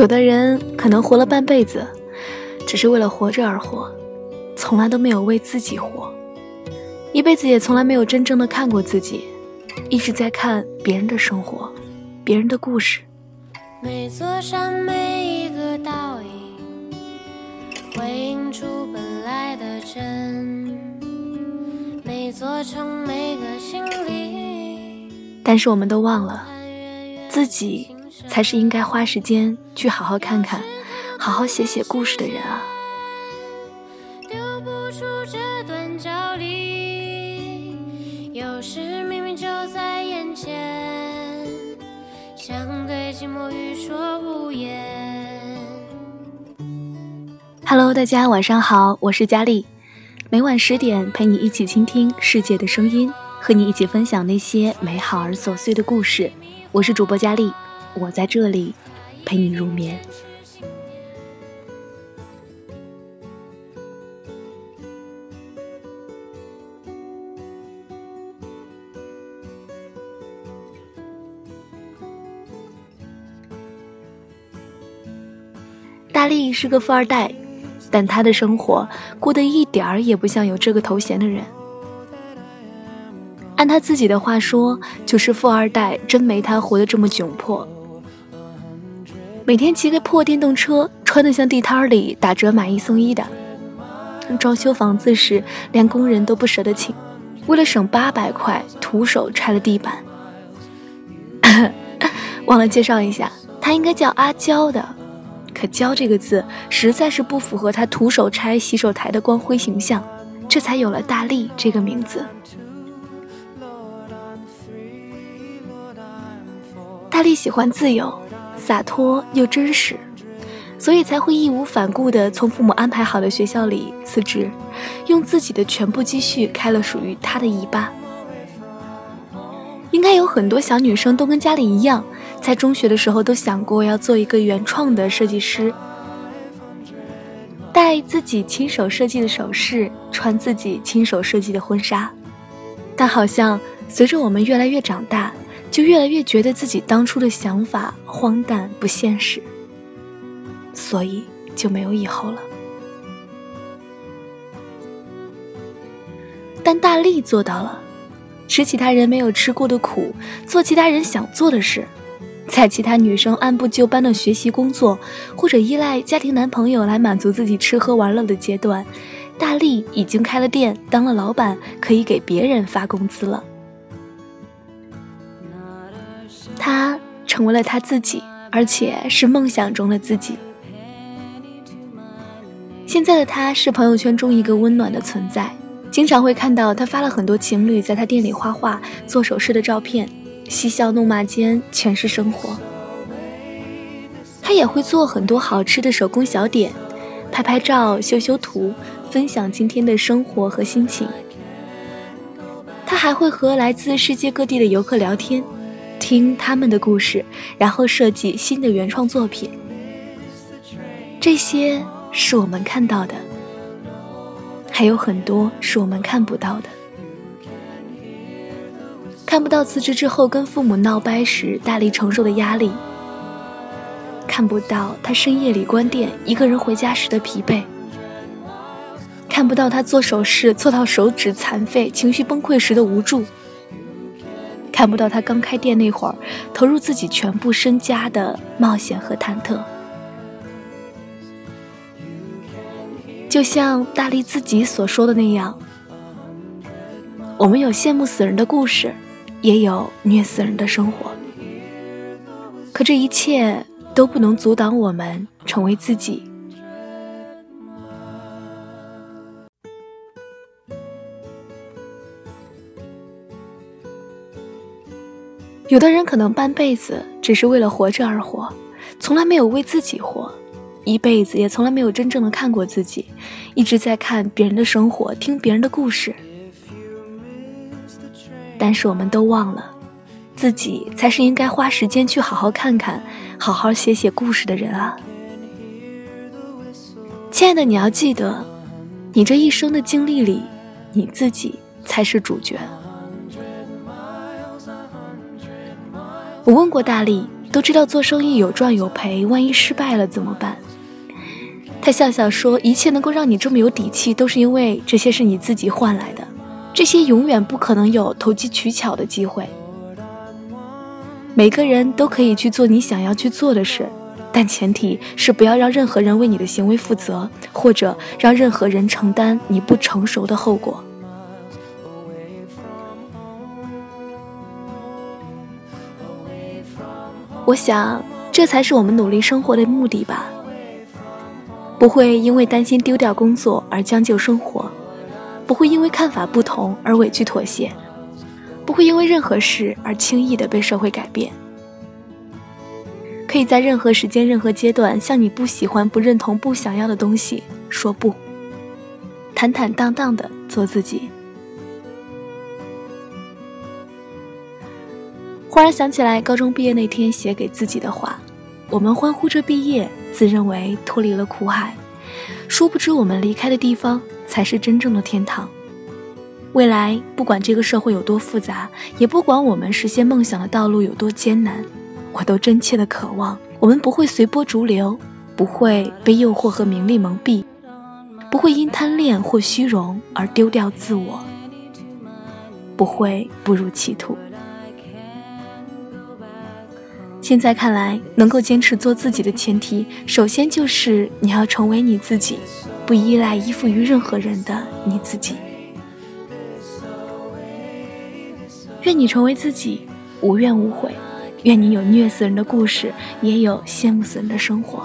有的人可能活了半辈子，只是为了活着而活，从来都没有为自己活，一辈子也从来没有真正的看过自己，一直在看别人的生活，别人的故事。每座山每一个倒影，回映出本来的真。每座城每个心里，但是我们都忘了，自己。才是应该花时间去好好看看、好好写写故事的人啊！Hello，大家晚上好，我是佳丽，每晚十点陪你一起倾听世界的声音，和你一起分享那些美好而琐碎的故事。我是主播佳丽。我在这里陪你入眠。大力是个富二代，但他的生活过得一点儿也不像有这个头衔的人。按他自己的话说，就是富二代真没他活得这么窘迫。每天骑个破电动车，穿的像地摊里打折买一送一的。装修房子时，连工人都不舍得请，为了省八百块，徒手拆了地板。忘了介绍一下，他应该叫阿娇的，可“娇”这个字实在是不符合他徒手拆洗手台的光辉形象，这才有了大力这个名字。大力喜欢自由。洒脱又真实，所以才会义无反顾地从父母安排好的学校里辞职，用自己的全部积蓄开了属于他的一吧。应该有很多小女生都跟家里一样，在中学的时候都想过要做一个原创的设计师，戴自己亲手设计的首饰，穿自己亲手设计的婚纱。但好像随着我们越来越长大。就越来越觉得自己当初的想法荒诞不现实，所以就没有以后了。但大力做到了，吃其他人没有吃过的苦，做其他人想做的事，在其他女生按部就班的学习工作，或者依赖家庭男朋友来满足自己吃喝玩乐的阶段，大力已经开了店，当了老板，可以给别人发工资了。成为了他自己，而且是梦想中的自己。现在的他是朋友圈中一个温暖的存在，经常会看到他发了很多情侣在他店里画画、做首饰的照片，嬉笑怒骂间全是生活。他也会做很多好吃的手工小点，拍拍照、修修图，分享今天的生活和心情。他还会和来自世界各地的游客聊天。听他们的故事，然后设计新的原创作品。这些是我们看到的，还有很多是我们看不到的。看不到辞职之后跟父母闹掰时大力承受的压力，看不到他深夜里关店一个人回家时的疲惫，看不到他做手势做到手指残废情绪崩溃时的无助。看不到他刚开店那会儿，投入自己全部身家的冒险和忐忑。就像大力自己所说的那样，我们有羡慕死人的故事，也有虐死人的生活。可这一切都不能阻挡我们成为自己。有的人可能半辈子只是为了活着而活，从来没有为自己活，一辈子也从来没有真正的看过自己，一直在看别人的生活，听别人的故事。但是我们都忘了，自己才是应该花时间去好好看看、好好写写故事的人啊！亲爱的，你要记得，你这一生的经历里，你自己才是主角。我问过大力，都知道做生意有赚有赔，万一失败了怎么办？他笑笑说：“一切能够让你这么有底气，都是因为这些是你自己换来的，这些永远不可能有投机取巧的机会。每个人都可以去做你想要去做的事，但前提是不要让任何人为你的行为负责，或者让任何人承担你不成熟的后果。”我想，这才是我们努力生活的目的吧。不会因为担心丢掉工作而将就生活，不会因为看法不同而委屈妥协，不会因为任何事而轻易的被社会改变。可以在任何时间、任何阶段，向你不喜欢、不认同、不想要的东西说不，坦坦荡荡的做自己。忽然想起来，高中毕业那天写给自己的话。我们欢呼着毕业，自认为脱离了苦海，殊不知我们离开的地方才是真正的天堂。未来，不管这个社会有多复杂，也不管我们实现梦想的道路有多艰难，我都真切的渴望，我们不会随波逐流，不会被诱惑和名利蒙蔽，不会因贪恋或虚荣而丢掉自我，不会步入歧途。现在看来，能够坚持做自己的前提，首先就是你要成为你自己，不依赖依附于任何人的你自己。愿你成为自己，无怨无悔。愿你有虐死人的故事，也有羡慕死人的生活。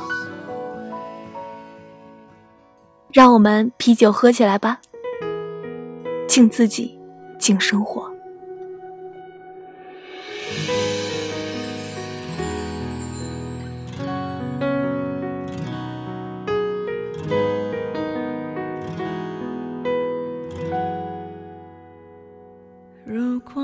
让我们啤酒喝起来吧，敬自己，敬生活。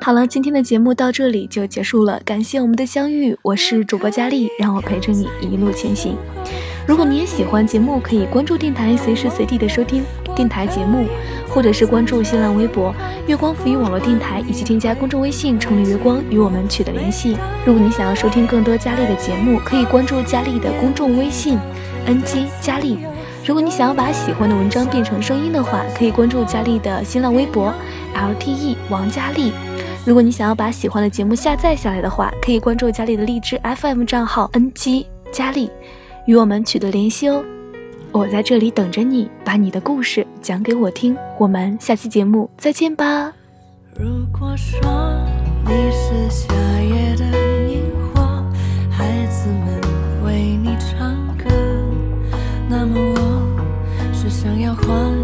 好了，今天的节目到这里就结束了，感谢我们的相遇，我是主播佳丽，让我陪着你一路前行。如果你也喜欢节目，可以关注电台，随时随地的收听电台节目，或者是关注新浪微博“月光浮语网络电台”，以及添加公众微信“城里月光”与我们取得联系。如果你想要收听更多佳丽的节目，可以关注佳丽的公众微信 “ng 佳丽”。如果你想要把喜欢的文章变成声音的话，可以关注佳丽的新浪微博 LTE 王佳丽。如果你想要把喜欢的节目下载下来的话，可以关注佳丽的荔枝 FM 账号 NG 佳丽，与我们取得联系哦。我在这里等着你，把你的故事讲给我听。我们下期节目再见吧。如果说你是夏夜的萤火，孩子们为你唱歌，那么我。想要换